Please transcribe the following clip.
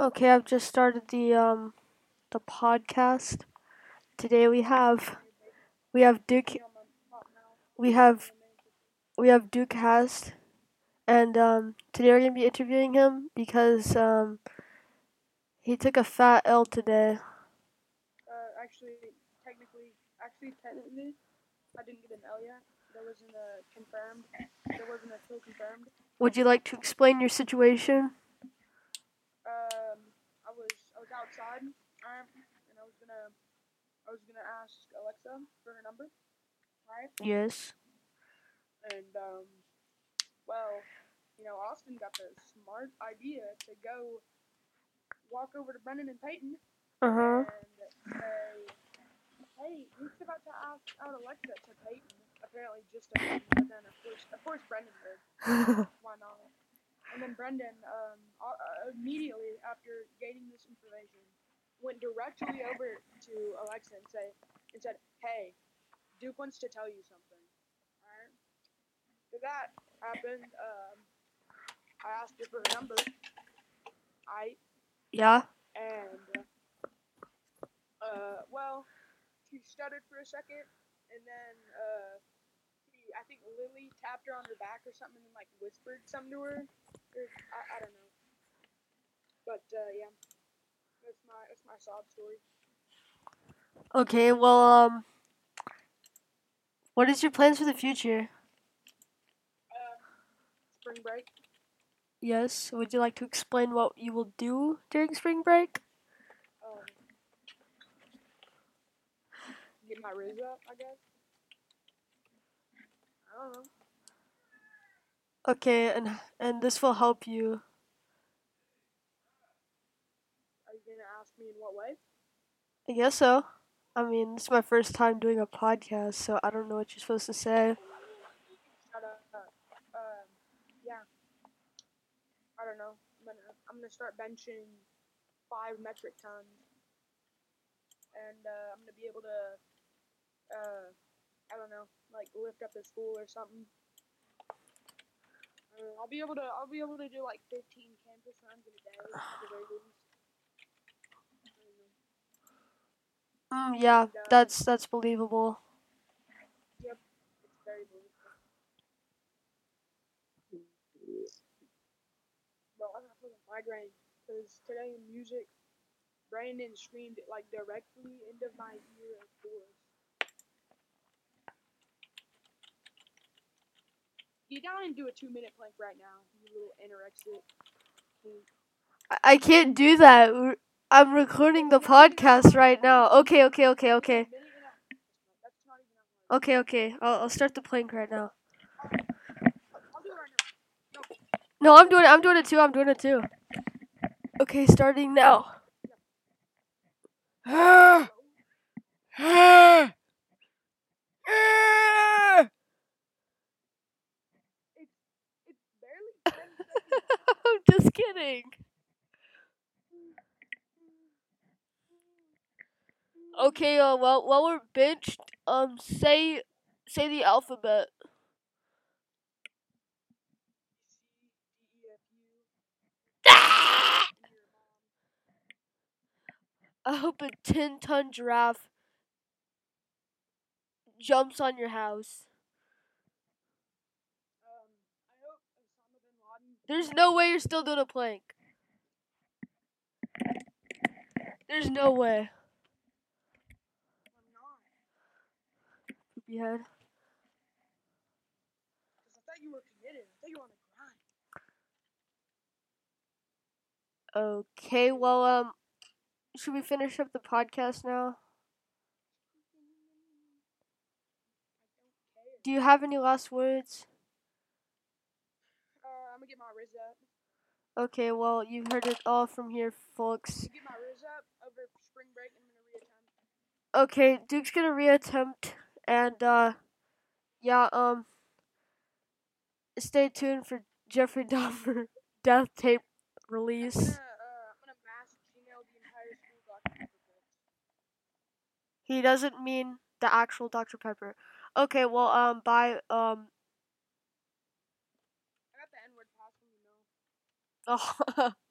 Okay, I've just started the um the podcast. Today we have we have Duke we have we have Duke Hast and um today we're gonna be interviewing him because um he took a fat L today. Uh, actually, technically, actually, technically, I didn't get an L yet. There wasn't a confirmed. There wasn't a confirmed. Would you like to explain your situation? Um, I was I was alright, and I was gonna I was gonna ask Alexa for her number, right? Yes. And um, well, you know, Austin got the smart idea to go walk over to Brendan and Peyton Uh huh. and say, "Hey, Luke's about to ask out Alexa to Peyton." Apparently, just to Peyton, but then of course, of course, Brendan did. Why not? And then Brendan, um, uh, immediately after gaining this information, went directly over to Alexa and say, and said, "Hey, Duke wants to tell you something." Alright. So that happened. Um, I asked her for her number. I yeah. and uh, well, she stuttered for a second, and then uh, she, I think Lily tapped her on her back or something, and like whispered something to her. Or, I, I don't know. But uh, yeah, that's my that's my sob story. Okay, well um what is your plans for the future? Um, spring break. Yes. Would you like to explain what you will do during spring break? Um, get my riz up, I guess. I don't know. Okay, and and this will help you. Are you gonna ask me in what way? I guess so. I mean, this is my first time doing a podcast, so I don't know what you're supposed to say. Shut up. Um, yeah. I don't know. I'm gonna I'm gonna start benching five metric tons, and uh, I'm gonna be able to, uh, I don't know, like lift up the school or something. Uh, I'll be able to I'll be able to do like 15 campus runs in a day at the very least. I don't know. Mm, yeah, And, that's that's believable. Yep, it's very believable. Bro, I got a fucking migraine because today in music, Brandon screamed it like directly into my ear of course. Get down and do a two minute plank right now, you little anorexic. I, I can't do that. I'm recording the podcast right now. Okay, okay, okay, okay, okay, okay. I'll, I'll start the plank right now. No, I'm doing it. I'm doing it too. I'm doing it too. Okay, starting now. It's it's barely 10 seconds. I'm just kidding. Okay, uh, well, while we're benched, um, say, say the alphabet. I hope a ten-ton giraffe jumps on your house. There's no way you're still doing a plank. There's no way. I'm not. Because I thought you were committed. I thought you were on the grind. Okay, well, um, should we finish up the podcast now? Do you have any last words? Uh, I'm gonna get my riz up. Okay, well, you've heard it all from here, folks. Get my riz up over spring break and I'm gonna reattempt. Okay, Duke's gonna reattempt, and, uh, yeah, um, stay tuned for Jeffrey Dahmer death tape I'm release. gonna, uh, I'm gonna mass Gmail the entire school document. He doesn't mean the actual Dr. Pepper. Okay, well, um, bye, um, I got the N word pass you know. oh,